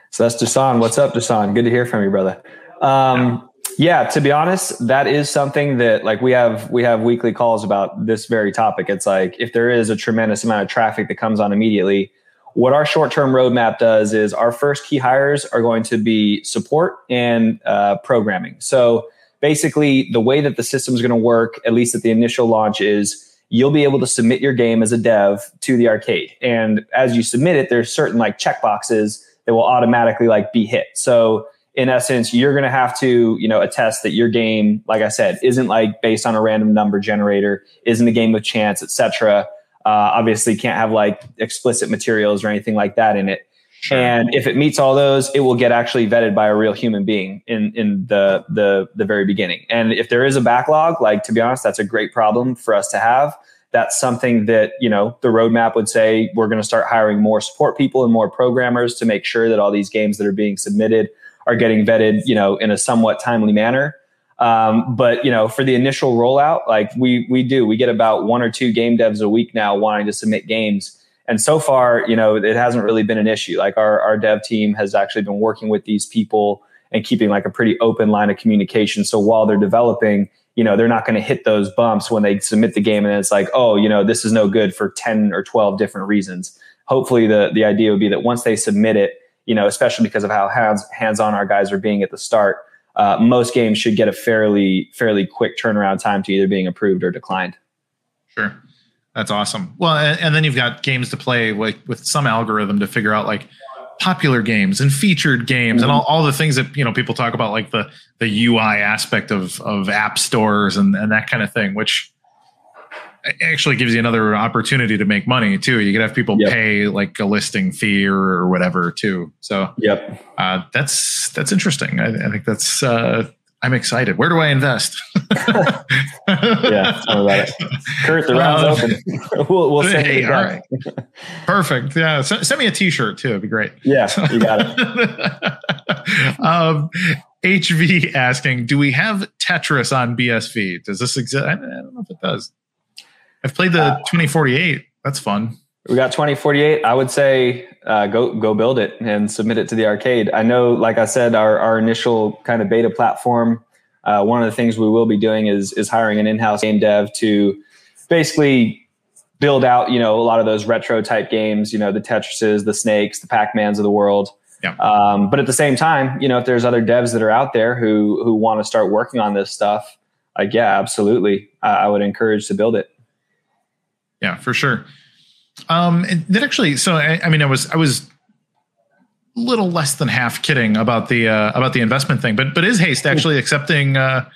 So that's Dusan. What's up, Dusan? Good to hear from you, brother. Um, yeah, to be honest, that is something that like we have we have weekly calls about this very topic. It's like if there is a tremendous amount of traffic that comes on immediately, what our short term roadmap does is our first key hires are going to be support and uh, programming. So basically, the way that the system is going to work, at least at the initial launch, is you'll be able to submit your game as a dev to the arcade. And as you submit it, there's certain like checkboxes that will automatically like be hit. So in essence, you're going to have to, you know, attest that your game, like I said, isn't like based on a random number generator, isn't a game of chance, etc. Uh, obviously, can't have like explicit materials or anything like that in it. Sure. And if it meets all those, it will get actually vetted by a real human being in in the the the very beginning. And if there is a backlog, like to be honest, that's a great problem for us to have. That's something that you know the roadmap would say we're going to start hiring more support people and more programmers to make sure that all these games that are being submitted are getting vetted, you know, in a somewhat timely manner. Um, but you know, for the initial rollout, like we we do, we get about one or two game devs a week now wanting to submit games. And so far, you know, it hasn't really been an issue. Like our our dev team has actually been working with these people and keeping like a pretty open line of communication. So while they're developing, you know, they're not going to hit those bumps when they submit the game and it's like, oh, you know, this is no good for 10 or 12 different reasons. Hopefully the the idea would be that once they submit it, you know, especially because of how hands hands on our guys are being at the start, uh, most games should get a fairly fairly quick turnaround time to either being approved or declined. Sure, that's awesome. Well, and, and then you've got games to play like with some algorithm to figure out like popular games and featured games mm-hmm. and all, all the things that you know people talk about like the the UI aspect of of app stores and, and that kind of thing, which actually gives you another opportunity to make money too. You could have people yep. pay like a listing fee or, or whatever too. So yep, uh, that's that's interesting. I, I think that's uh, I'm excited. Where do I invest? yeah, tell about it. Kurt, the round's uh, open. we'll, we'll send hey, all right. Perfect. Yeah, S- send me a T-shirt too. It'd be great. Yeah, you got it. um, HV asking, do we have Tetris on BSV? Does this exist? I, I don't know if it does. I've played the uh, 2048. That's fun. We got 2048. I would say uh, go go build it and submit it to the arcade. I know, like I said, our, our initial kind of beta platform. Uh, one of the things we will be doing is is hiring an in-house game dev to basically build out, you know, a lot of those retro type games. You know, the Tetrises, the Snakes, the Pac-Mans of the world. Yeah. Um, but at the same time, you know, if there's other devs that are out there who who want to start working on this stuff, like yeah, absolutely, I, I would encourage to build it yeah, for sure. Um, that actually, so I, I mean, I was I was a little less than half kidding about the uh, about the investment thing, but but is Haste actually accepting uh,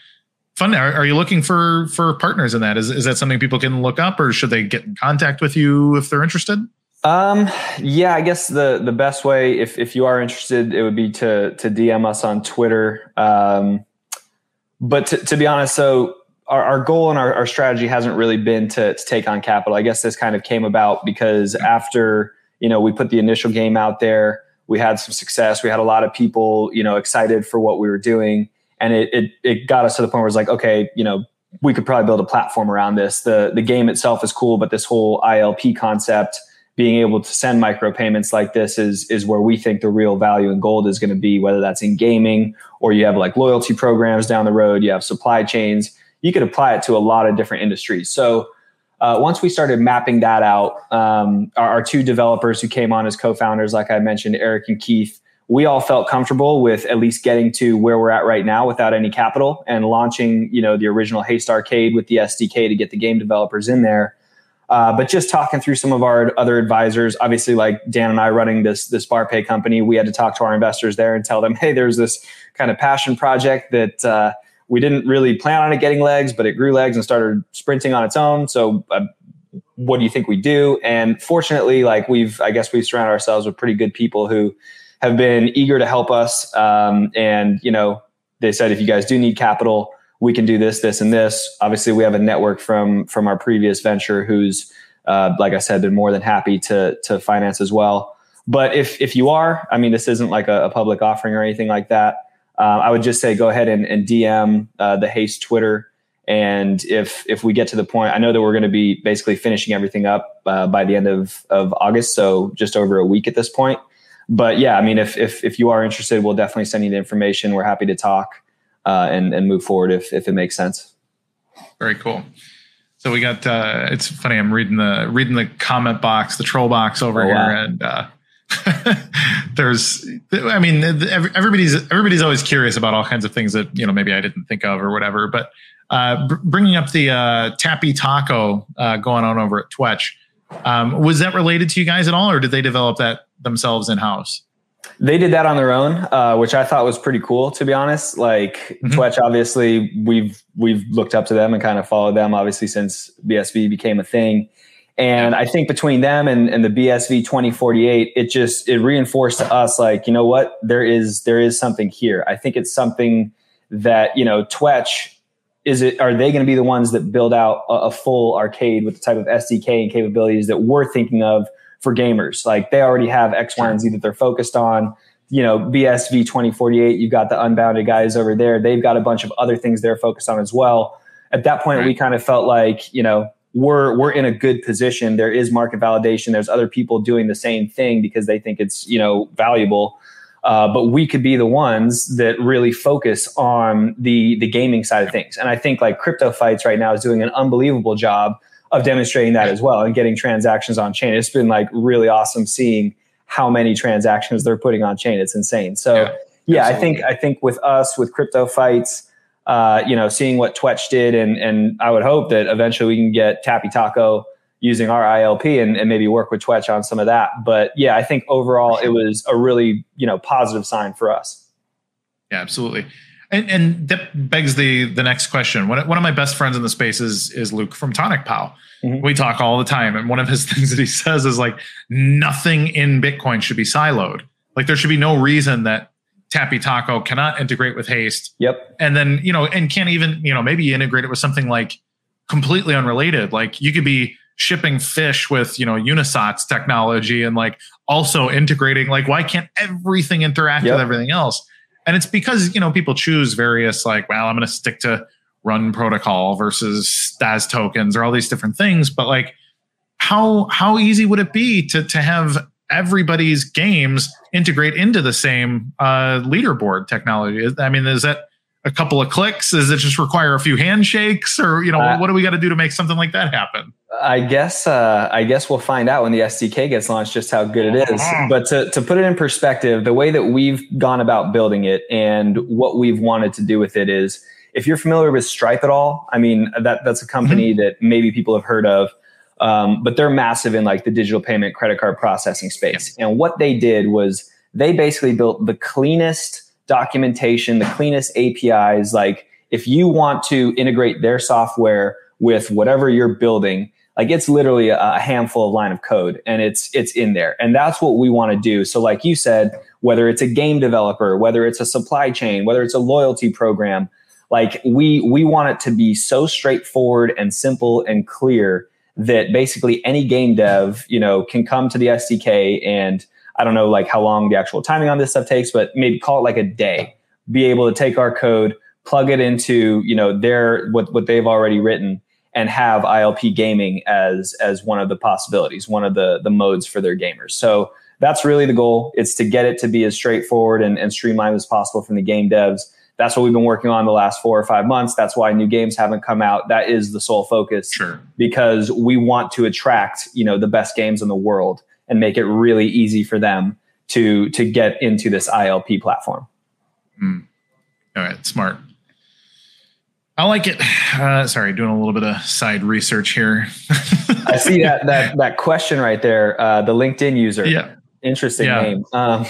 funding? Are, are, you looking for for partners in that? Is is that something people can look up, or should they get in contact with you if they're interested? Um, yeah, I guess the the best way, if if you are interested, it would be to to DM us on Twitter. Um, but to, to be honest, so our, our goal and our, our, strategy hasn't really been to, to take on capital. I guess this kind of came about because after you know we put the initial game out there, we had some success. We had a lot of people you know excited for what we were doing, and it it, it got us to the point where it's like, okay, you know, we could probably build a platform around this. the The game itself is cool, but this whole ILP concept being able to send micropayments like this is is where we think the real value in gold is going to be whether that's in gaming or you have like loyalty programs down the road you have supply chains you could apply it to a lot of different industries. So uh, once we started mapping that out, um, our, our, two developers who came on as co-founders, like I mentioned, Eric and Keith, we all felt comfortable with at least getting to where we're at right now without any capital and launching, you know, the original Haste Arcade with the SDK to get the game developers in there. Uh, but just talking through some of our other advisors, obviously, like Dan and I running this this bar pay company, we had to talk to our investors there and tell them, hey, there's this kind of passion project that uh, we didn't really plan on it getting legs, but it grew legs and started sprinting on its own. So, uh, what do you think we do? And fortunately, like we've, I guess we've surrounded ourselves with pretty good people who have been eager to help us. Um, and you know, they said if you guys do need capital, we can do this, this, and this. Obviously, we have a network from from our previous venture who's, uh, like I said, been more than happy to to finance as well. But if if you are, I mean, this isn't like a, a public offering or anything like that uh, I would just say go ahead and, and DM uh, the Haste Twitter And if if we get to the point, I know that we're going to be basically finishing everything up uh, by the end of of August, so just over a week at this point. But yeah, I mean, if if if you are interested, we'll definitely send you the information. We're happy to talk uh, and and move forward if if it makes sense. Very cool. So we got. Uh, it's funny. I'm reading the reading the comment box, the troll box over oh, here, and uh, there's. I mean, everybody's everybody's always curious about all kinds of things that you know maybe I didn't think of or whatever. But uh, br- bringing up the uh, Tappy Taco uh, going on over at Twetch, um, was that related to you guys at all, or did they develop that themselves in house? They did that on their own, uh, which I thought was pretty cool, to be honest. Like mm-hmm. Twetch, obviously, we've we've looked up to them and kind of followed them, obviously, since BSV became a thing. And I think between them and, and the BSV 2048, it just it reinforced to us like, you know what, there is there is something here. I think it's something that, you know, Twetch is it are they going to be the ones that build out a, a, full arcade with the type of SDK and capabilities that we're thinking of for gamers? Like they already have X, Y, and Z that they're focused on. You know, BSV 2048, you've got the unbounded guys over there. They've got a bunch of other things they're focused on as well. At that point, right. we kind of felt like, you know, we're we're in a good position. There is market validation. There's other people doing the same thing because they think it's you know valuable. Uh, but we could be the ones that really focus on the the gaming side of things. And I think like CryptoFights right now is doing an unbelievable job of demonstrating that as well and getting transactions on chain. It's been like really awesome seeing how many transactions they're putting on chain. It's insane. So yeah, yeah I think I think with us with CryptoFights uh, you know, seeing what Twetch did, and and I would hope that eventually we can get Tappy Taco using our ILP and, and maybe work with Twetch on some of that. But yeah, I think overall it was a really you know positive sign for us. Yeah, absolutely. And, and that begs the the next question. One, one of my best friends in the space is is Luke from TonicPow. Mm-hmm. We talk all the time, and one of his things that he says is like nothing in Bitcoin should be siloed. Like there should be no reason that Tappy Taco cannot integrate with Haste. Yep. And then, you know, and can't even, you know, maybe integrate it with something like completely unrelated. Like you could be shipping fish with, you know, UNISOT's technology and like also integrating, like, why can't everything interact yep. with everything else? And it's because, you know, people choose various, like, well, I'm going to stick to run protocol versus STAS tokens or all these different things. But like, how how easy would it be to to have everybody's games integrate into the same uh, leaderboard technology. I mean, is that a couple of clicks? Does it just require a few handshakes, or you know, uh, what do we got to do to make something like that happen? I guess uh, I guess we'll find out when the SDK gets launched just how good it is. Uh-huh. But to to put it in perspective, the way that we've gone about building it and what we've wanted to do with it is, if you're familiar with Stripe at all, I mean that that's a company mm-hmm. that maybe people have heard of. Um, but they're massive in like the digital payment credit card processing space. And what they did was they basically built the cleanest documentation, the cleanest APIs. Like if you want to integrate their software with whatever you're building, like it's literally a, handful of line of code and it's it's in there. And that's what we want to do. So like you said, whether it's a game developer, whether it's a supply chain, whether it's a loyalty program, like we we want it to be so straightforward and simple and clear that basically any game dev, you know, can come to the SDK and I don't know like how long the actual timing on this stuff takes, but maybe call it like a day, be able to take our code, plug it into, you know, their what what they've already written and have ILP gaming as as one of the possibilities, one of the the modes for their gamers. So that's really the goal. It's to get it to be as straightforward and, and streamlined as possible from the game devs that's what we've been working on the last four or five months. That's why new games haven't come out. That is the sole focus. Sure. Because we want to attract, you know, the best games in the world and make it really easy for them to to get into this ILP platform. Mm. All right, smart. I like it. Uh, sorry, doing a little bit of side research here. I see that that that question right there. Uh, the LinkedIn user. Yeah. Interesting yeah. name. Um,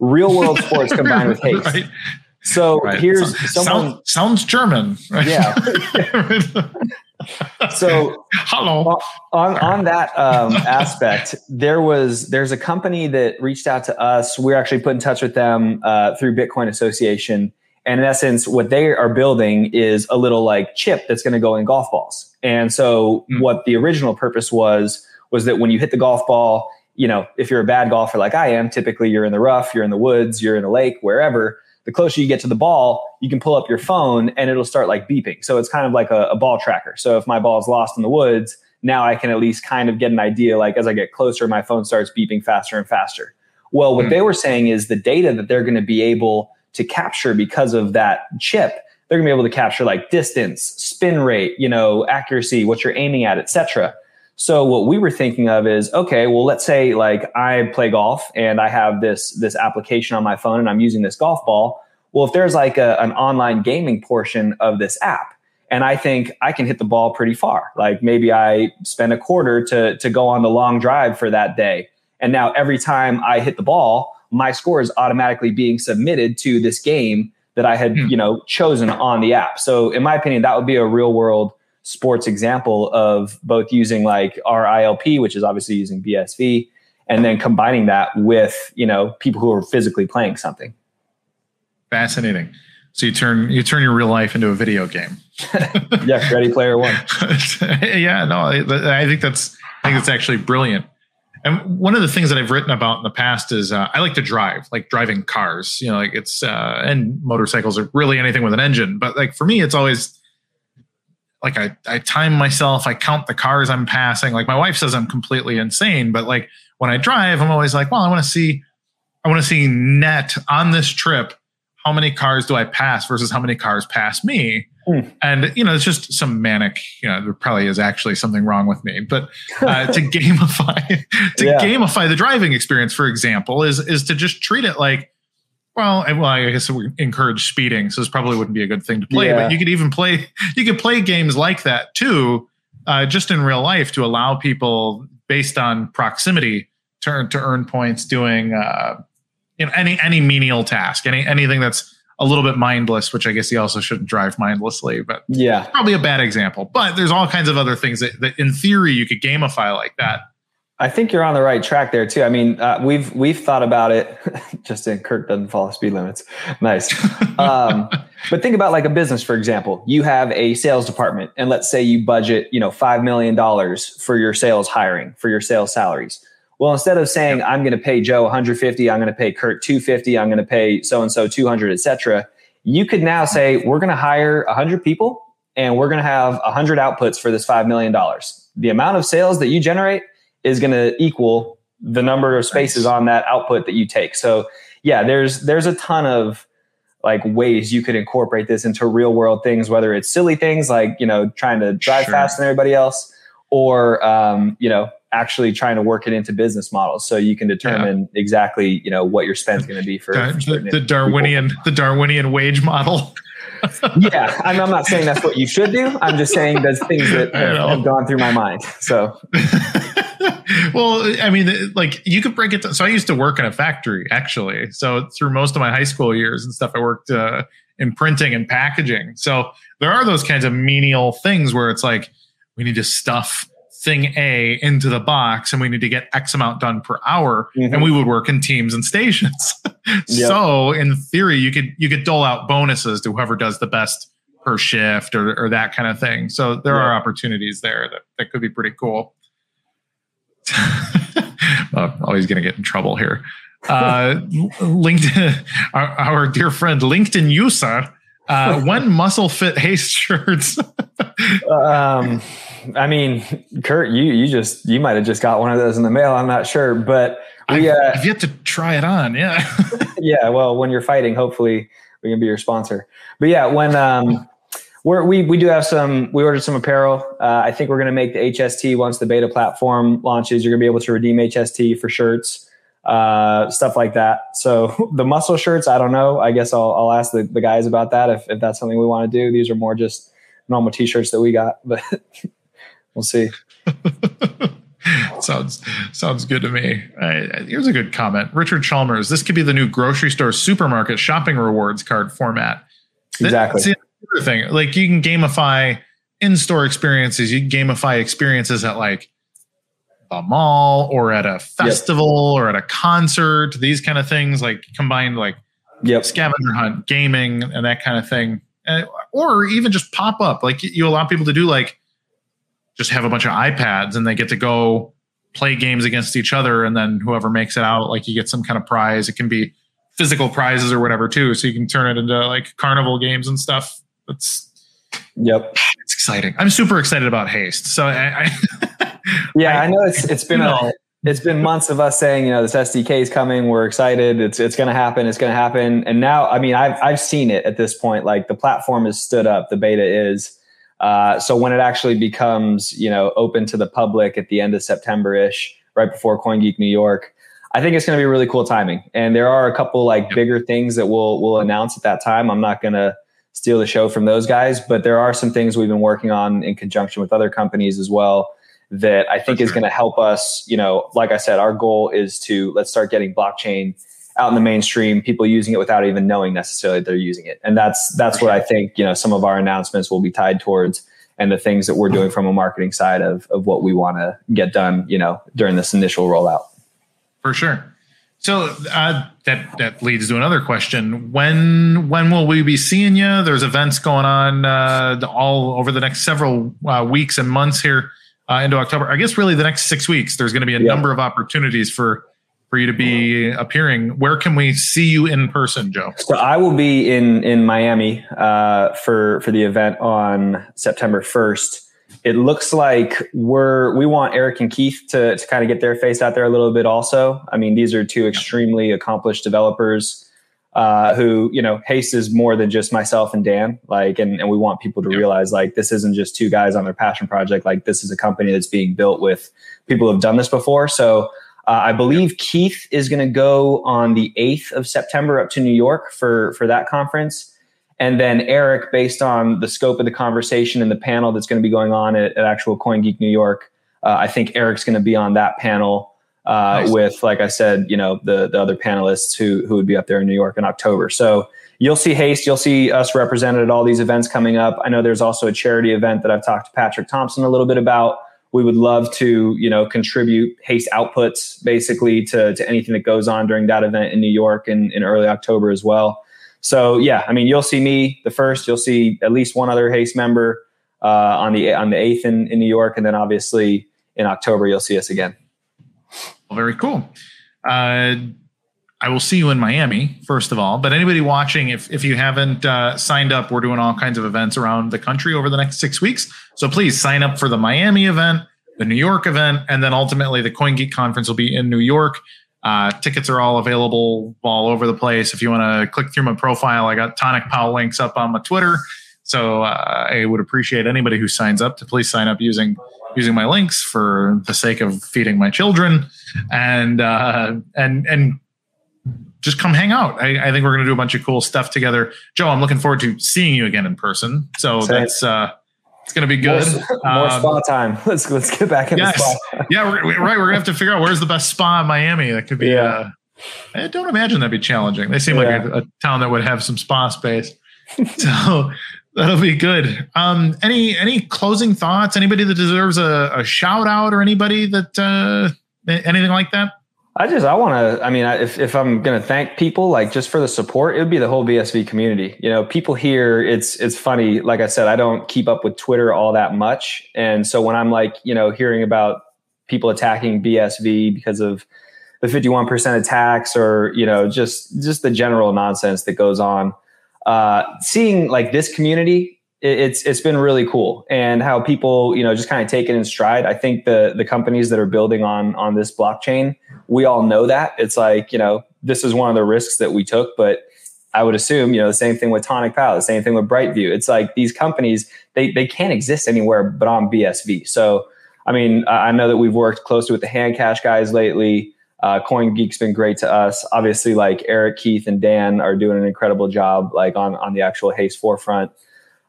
real world sports combined with haste. Right. So right. here's someone Sound, sounds German. Right? Yeah. so hello on on that um, aspect there was there's a company that reached out to us we are actually put in touch with them uh, through bitcoin association and in essence what they are building is a little like chip that's going to go in golf balls and so mm. what the original purpose was was that when you hit the golf ball you know if you're a bad golfer like i am typically you're in the rough you're in the woods you're in a lake wherever the closer you get to the ball, you can pull up your phone and it'll start like beeping. So it's kind of like a, a ball tracker. So if my ball is lost in the woods, now I can at least kind of get an idea. Like as I get closer, my phone starts beeping faster and faster. Well, what mm. they were saying is the data that they're going to be able to capture because of that chip, they're going to be able to capture like distance, spin rate, you know, accuracy, what you're aiming at, etc. So what we were thinking of is, okay, well, let's say like I play golf and I have this this application on my phone and I'm using this golf ball. Well, if there's like a, an online gaming portion of this app, and I think I can hit the ball pretty far, like maybe I spend a quarter to to go on the long drive for that day, and now every time I hit the ball, my score is automatically being submitted to this game that I had, hmm. you know, chosen on the app. So in my opinion, that would be a real world sports example of both using like our ILP, which is obviously using BSV, and then combining that with you know people who are physically playing something. Fascinating. So you turn you turn your real life into a video game. yeah, Ready Player One. yeah, no, I, think that's I think it's actually brilliant. And one of the things that I've written about in the past is uh, I like to drive, like driving cars. You know, like it's uh, and motorcycles are really anything with an engine. But like for me, it's always like I, I time myself, I count the cars I'm passing. Like my wife says I'm completely insane, but like when I drive, I'm always like, well, I want to see, I want to see net on this trip. How many cars do I pass versus how many cars pass me? Mm. And you know, it's just some manic. You know, there probably is actually something wrong with me. But uh, to gamify, to yeah. gamify the driving experience, for example, is is to just treat it like well, well, I guess we encourage speeding, so this probably wouldn't be a good thing to play. Yeah. But you could even play, you could play games like that too, uh, just in real life to allow people based on proximity to to earn points doing, uh, you know, any any menial task, any anything that's a little bit mindless, which I guess you also shouldn't drive mindlessly, but yeah, probably a bad example. But there's all kinds of other things that, that in theory you could gamify like that I think you're on the right track there too. I mean, uh, we've we've thought about it. just in Kurt doesn't follow speed limits. Nice. Um, but think about like a business, for example. You have a sales department, and let's say you budget, you know, five million dollars for your sales hiring, for your sales salaries. Well, instead of saying I'm going to pay Joe 150, I'm going to pay Kurt 250, I'm going to pay so and so 200, etc. You could now say we're going to hire 100 people, and we're going to have 100 outputs for this five million dollars. The amount of sales that you generate is going to equal the number of spaces on that output that you take. So yeah, there's there's a ton of like ways you could incorporate this into real world things, whether it's silly things like you know trying to drive sure. faster than everybody else, or um, you know actually trying to work it into business models so you can determine yeah. exactly you know what your spend's going to be for, for the, the Darwinian people. the Darwinian wage model. yeah, I'm, I'm, not saying that's what you should do. I'm just saying there's things that have, have gone through my mind. So well, I mean, like you could break it. So I used to work in a factory actually. So through most of my high school years and stuff, I worked uh, in printing and packaging. So there are those kinds of menial things where it's like we need to stuff thing A into the box and we need to get X amount done per hour. Mm-hmm. And we would work in teams and stations. yep. So in theory, you could you could dole out bonuses to whoever does the best per shift or, or that kind of thing. So there are opportunities there that, that could be pretty cool. uh, always going to get in trouble here. Uh, LinkedIn, our, our, dear friend LinkedIn user, uh, when muscle fit haste shirts. um, I mean, Kurt, you you just you might have just got one of those in the mail. I'm not sure, but we, I've, uh, I've yet to try it on. Yeah, yeah. Well, when you're fighting, hopefully we can be your sponsor. But yeah, when um, we're, we we do have some. We ordered some apparel. Uh, I think we're going to make the HST once the beta platform launches. You're going to be able to redeem HST for shirts, uh, stuff like that. So the muscle shirts, I don't know. I guess I'll, I'll ask the, the guys about that if, if that's something we want to do. These are more just normal t-shirts that we got, but we'll see. sounds sounds good to me. Uh, here's a good comment. Richard Chalmers. This could be the new grocery store supermarket shopping rewards card format. Exactly. See, thing. Like you can gamify in-store experiences. You can gamify experiences at like a mall or at a festival yep. or at a concert. These kind of things, like combined, like yep. scavenger hunt, gaming, and that kind of thing. And, or even just pop up. Like you allow people to do like just have a bunch of iPads and they get to go play games against each other, and then whoever makes it out, like you get some kind of prize. It can be physical prizes or whatever too, so you can turn it into like carnival games and stuff. That's Yep. it's exciting. I'm super excited about Haste. So I, I Yeah, I know it's it's been a, know. it's been months of us saying, you know, this SDK is coming. We're excited. It's it's going to happen. It's going to happen. And now, I mean, I've I've seen it at this point. Like the platform is stood up. The beta is. Uh, so when it actually becomes, you know, open to the public at the end of September ish, right before CoinGeek New York, I think it's going to be really cool timing. And there are a couple like Yep. bigger things that we'll we'll announce at that time. I'm not going to steal the show from those guys, but there are some things we've been working on in conjunction with other companies as well that I think is going to help us. You know, like I said, our goal is to let's start getting blockchain out in the mainstream, people using it without even knowing necessarily they're using it, and that's that's what I think. You know, some of our announcements will be tied towards, and the things that we're doing from a marketing side of of what we want to get done. You know, during this initial rollout. for sure. So uh, that that leads to another question: when when will we be seeing you? There's events going on uh, all over the next several uh, weeks and months here uh, into October. I guess really the next six weeks. There's going to be a Yeah. number of opportunities for for you to be appearing. Where can we see you in person, Joe? So I will be in in Miami uh, for for the event on September first. It looks like we're we want Eric and Keith to to kind of get their face out there a little bit. Also, I mean, these are two extremely accomplished developers uh, who you know Haste is more than just myself and Dan. Like, and and we want people to realize like this isn't just two guys on their passion project. Like, this is a company that's being built with people who have done this before. So. Uh, I believe Keith is going to go on the 8th of September up to New York for, for that conference. And then Eric, based on the scope of the conversation and the panel that's going to be going on at, at actual CoinGeek New York, uh, I think Eric's going to be on that panel uh, Nice. with, like I said, you know, the, the other panelists who, who would be up there in New York in October. So you'll see Haste, you'll see us represented at all these events coming up. I know there's also a charity event that I've talked to Patrick Thompson a little bit about we would love to you know contribute haste outputs basically to, to anything that goes on during that event in new york in, in early october as well so yeah i mean you'll see me the first you'll see at least one other haste member uh, on the on the 8th in, in new york and then obviously in october you'll see us again Well, very cool. Uh, I will see you in Miami, first of all. But anybody watching, if, if you haven't uh, signed up, we're doing all kinds of events around the country over the next six weeks. So please sign up for the Miami event, the New York event, and then ultimately the CoinGeek conference will be in New York. Uh, tickets are all available all over the place. If you want to click through my profile, I got TonicPow links up on my Twitter. So uh, I would appreciate anybody who signs up to please sign up using using my links for the sake of feeding my children and uh, and and just come hang out. I, I think we're going to do a bunch of cool stuff together. Joe, I'm looking forward to seeing you again in person. So Same. that's uh, it's going to be good. more, more Um, spa time let's let's get back in yes. the spa yeah, we're, we're- right. We're gonna have to figure out where's the best spa in Miami. That could be. Yeah. Uh, I don't imagine that'd be challenging. They seem Yeah. like a, a town that would have some spa space. so that'll be good. Um, any any closing thoughts? Anybody that deserves a, a shout out or anybody that uh, anything like that? I just I want to. I mean, if if I'm gonna thank people like just for the support, it would be the whole BSV community. You know, people here. It's it's funny. Like I said, I don't keep up with Twitter all that much, and so when I'm like, you know, hearing about people attacking BSV because of the 51% attacks, or you know, just just the general nonsense that goes on, uh, seeing like this community it- it's it's been really cool and how people you know just kind of take it in stride i think the the companies that are building on on this blockchain we all know that it's like you know this is one of the risks that we took but i would assume you know the same thing with TonicPow the same thing with brightview it's like these companies they they can't exist anywhere but on bsv so i mean i know that we've worked closely with the HandCash guys lately uh, CoinGeek's been great to us. Obviously, like Eric, Keith, and Dan are doing an incredible job, like on on the actual Haste forefront.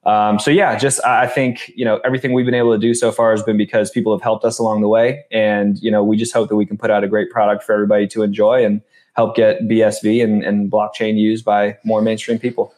Um, so yeah, just I think you know everything we've been able to do so far has been because people have helped us along the way, and you know we just hope that we can put out a great product for everybody to enjoy and help get BSV and, and blockchain used by more mainstream people.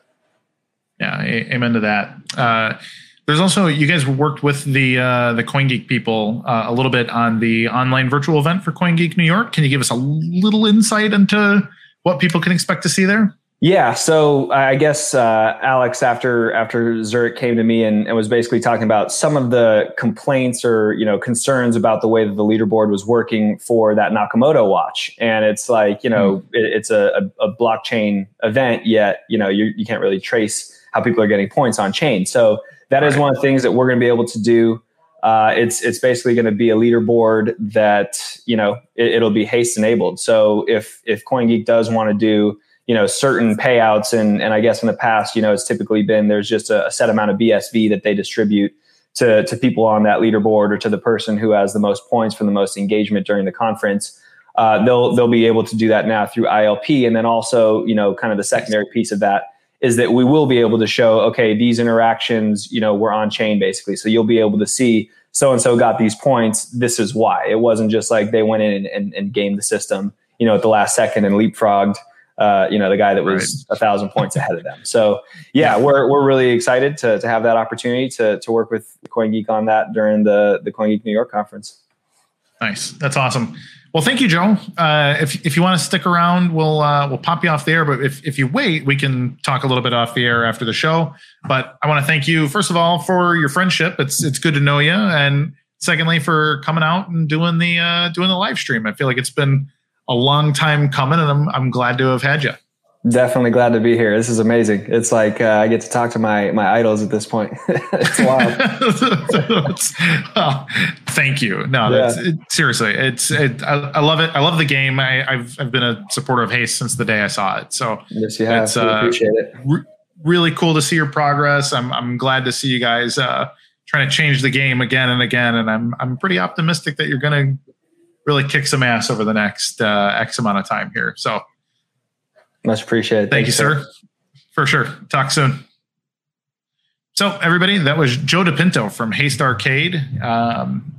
Yeah, amen to that. Uh, there's also you guys worked with the uh, the CoinGeek people uh, a little bit on the online virtual event for CoinGeek New York. Can you give us a little insight into what people can expect to see there? Yeah, so I guess uh, Alex, after after Zurich came to me and, and, was basically talking about some of the complaints or you know concerns about the way that the leaderboard was working for that Nakamoto watch, and it's like you know mm. it, it's a, a, blockchain event, yet you know you, you can't really trace how people are getting points on chain. So that right. is one of the things that we're going to be able to do. Uh, it's it's basically going to be a leaderboard that you know it, will be haste enabled. So if if CoinGeek does want to do you know certain payouts. And and I guess in the past you know it's typically been there's just a, a, set amount of BSV that they distribute to to people on that leaderboard or to the person who has the most points for the most engagement during the conference. Uh, they'll they'll be able to do that now through ILP and then also you know kind of the secondary piece of that is that we will be able to show okay these interactions you know were on chain basically. So you'll be able to see so and so got these points. This is why. It wasn't just like they went in and, and, and gamed the system you know at the last second and leapfrogged uh, you know, the guy that was right. a thousand points ahead of them. So yeah, we're, we're really excited to, to have that opportunity to, to work with CoinGeek on that during the, the CoinGeek New York conference. Nice. That's awesome. Well, thank you, Joe. Uh, if, if you want to stick around, we'll uh, we'll pop you off the air. But if, if you wait, we can talk a little bit off the air after the show. But I want to thank you first of all for your friendship. It's it's good to know you, and secondly for coming out and doing the uh, doing the live stream. I feel like it's been a long time coming, and I'm I'm glad to have had you. Definitely glad to be here. This is amazing. It's like uh, I get to talk to my my idols at this point. it's wild. well, thank you. No, yeah. that's, it, seriously, it's it, I, I, love it. I love the game. I, have I've been a supporter of Haste since the day I saw it. So yes, you have. It's, uh, appreciate it. Re- really cool to see your progress. I'm I'm glad to see you guys uh, trying to change the game again and again. And I'm I'm pretty optimistic that you're going to really kick some ass over the next uh, X amount of time here. So much appreciated. Thank Thanks, you, sir. For sure. Talk soon. So everybody, that was Joe DePinto from Haste Arcade. Um,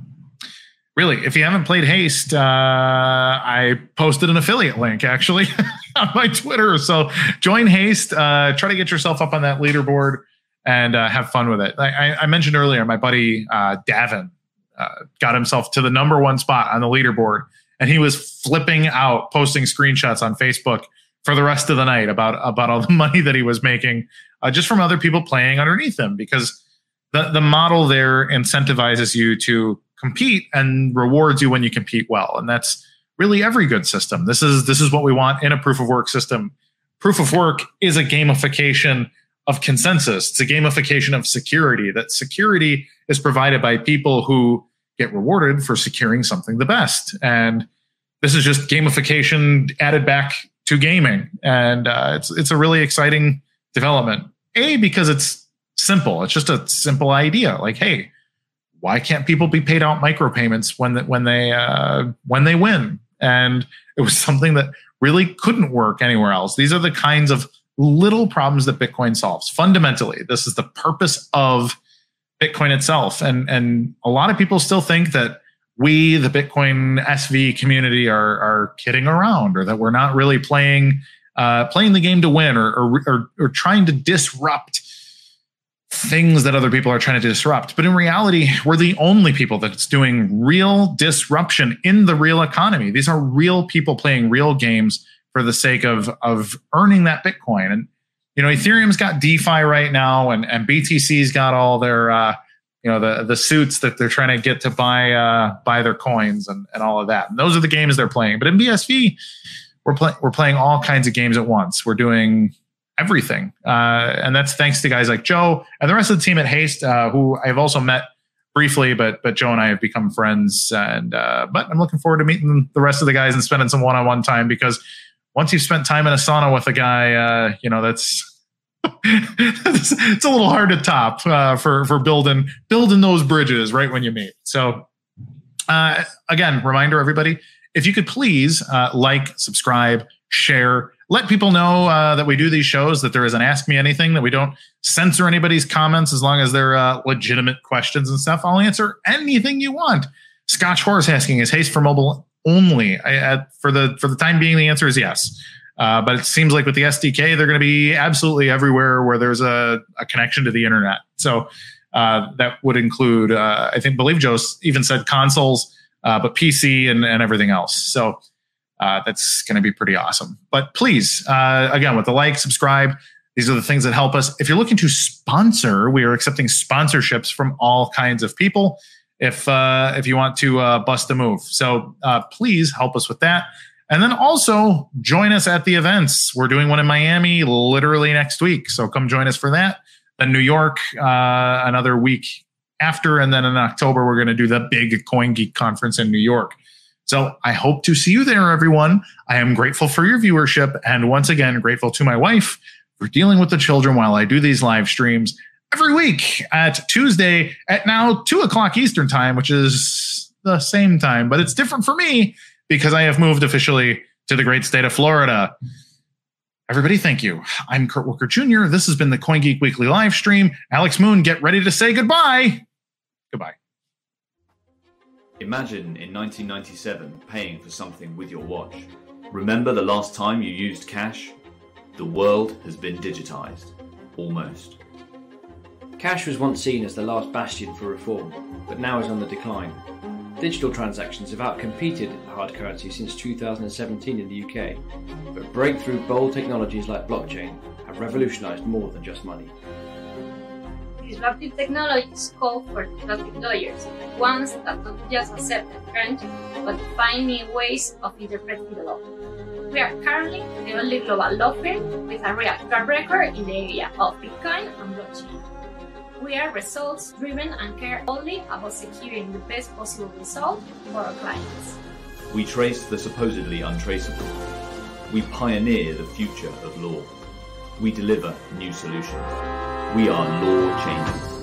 really, if you haven't played Haste, uh, I posted an affiliate link actually on my Twitter. So join Haste. Uh, try to get yourself up on that leaderboard and uh, have fun with it. I, I mentioned earlier, my buddy uh, Davin uh, got himself to the number one spot on the leaderboard, and he was flipping out, posting screenshots on Facebook for the rest of the night about about all the money that he was making uh, just from other people playing underneath him because the the model there incentivizes you to compete and rewards you when you compete well, and that's really every good system. This is this is what we want in a proof of work system. Proof of work is a gamification of consensus. It's a gamification of security. That security is provided by people who get rewarded for securing something the best. And this is just gamification added back to gaming, and uh, it's it's a really exciting development. A because it's simple. It's just a simple idea. Like, hey, why can't people be paid out micropayments when when they uh, when they win? And it was something that really couldn't work anywhere else. These are the kinds of little problems that Bitcoin solves. Fundamentally, this is the purpose of Bitcoin itself. And and a lot of people still think that we, the Bitcoin SV community, are are kidding around, or that we're not really playing uh, playing the game to win, or, or or or trying to disrupt things that other people are trying to disrupt. But in reality, we're the only people that's doing real disruption in the real economy. These are real people playing real games for the sake of of earning that Bitcoin. And you know, Ethereum's got DeFi right now, and and BTC's got all their uh, you know the the suits that they're trying to get to buy uh, buy their coins and, and all of that. And those are the games they're playing. But in BSV, we're playing we're playing all kinds of games at once. We're doing everything, uh, and that's thanks to guys like Joe and the rest of the team at Haste, uh, who I've also met briefly. But but Joe and I have become friends, and uh, but I'm looking forward to meeting the rest of the guys and spending some one on one time because once you've spent time in a sauna with a guy, uh, you know that's it's, a little hard to top uh, for for building building those bridges right when you meet. So uh, again, reminder everybody, if you could please uh, like, subscribe, share, let people know uh, that we do these shows. That there is an Ask Me Anything. That we don't censor anybody's comments as long as they're uh, legitimate questions and stuff. I'll answer anything you want. Scotch Horse asking is haste for mobile only. I, for the for the time being, the answer is yes. Uh, but it seems like with the SDK, they're going to be absolutely everywhere where there's a, a connection to the internet. So uh, that would include, uh, I think, believe Joe even said consoles, uh, but PC and, and everything else. So Uh, that's going to be pretty awesome. But please, uh, again, with the like, subscribe, these are the things that help us. If you're looking to sponsor, we are accepting sponsorships from all kinds of people. If uh, if you want to uh, bust a move, so uh, please help us with that. And then also join us at the events. We're doing one in Miami literally next week, so come join us for that. Then New York uh, another week after, and then in October we're going to do the big CoinGeek conference in New York. So I hope to see you there, everyone. I am grateful for your viewership, and once again, grateful to my wife for dealing with the children while I do these live streams every week at Tuesday at now two o'clock Eastern time, which is the same time, but it's different for me because I have moved officially to the great state of Florida. Everybody, thank you. I'm Kurt Wuckert Jr. This has been the CoinGeek Weekly live stream. Alex Moon, get ready to say goodbye. Goodbye. Imagine in 1997 paying for something with your watch. Remember the last time you used cash? The world has been digitized. Almost. Cash was once seen as the last bastion for reform, but now is on the decline. Digital transactions have outcompeted hard currency since 2017 in the UK, but breakthrough bold technologies like blockchain have revolutionized more than just money. Disruptive technologies call for disruptive lawyers, ones that don't just accept the trend, but find new ways of interpreting the law. We are currently the only global law firm with a real track record in the area of Bitcoin and blockchain. We are results driven and care only about securing the best possible result for our clients. We trace the supposedly untraceable. We pioneer the future of law. We deliver new solutions. We are law changers.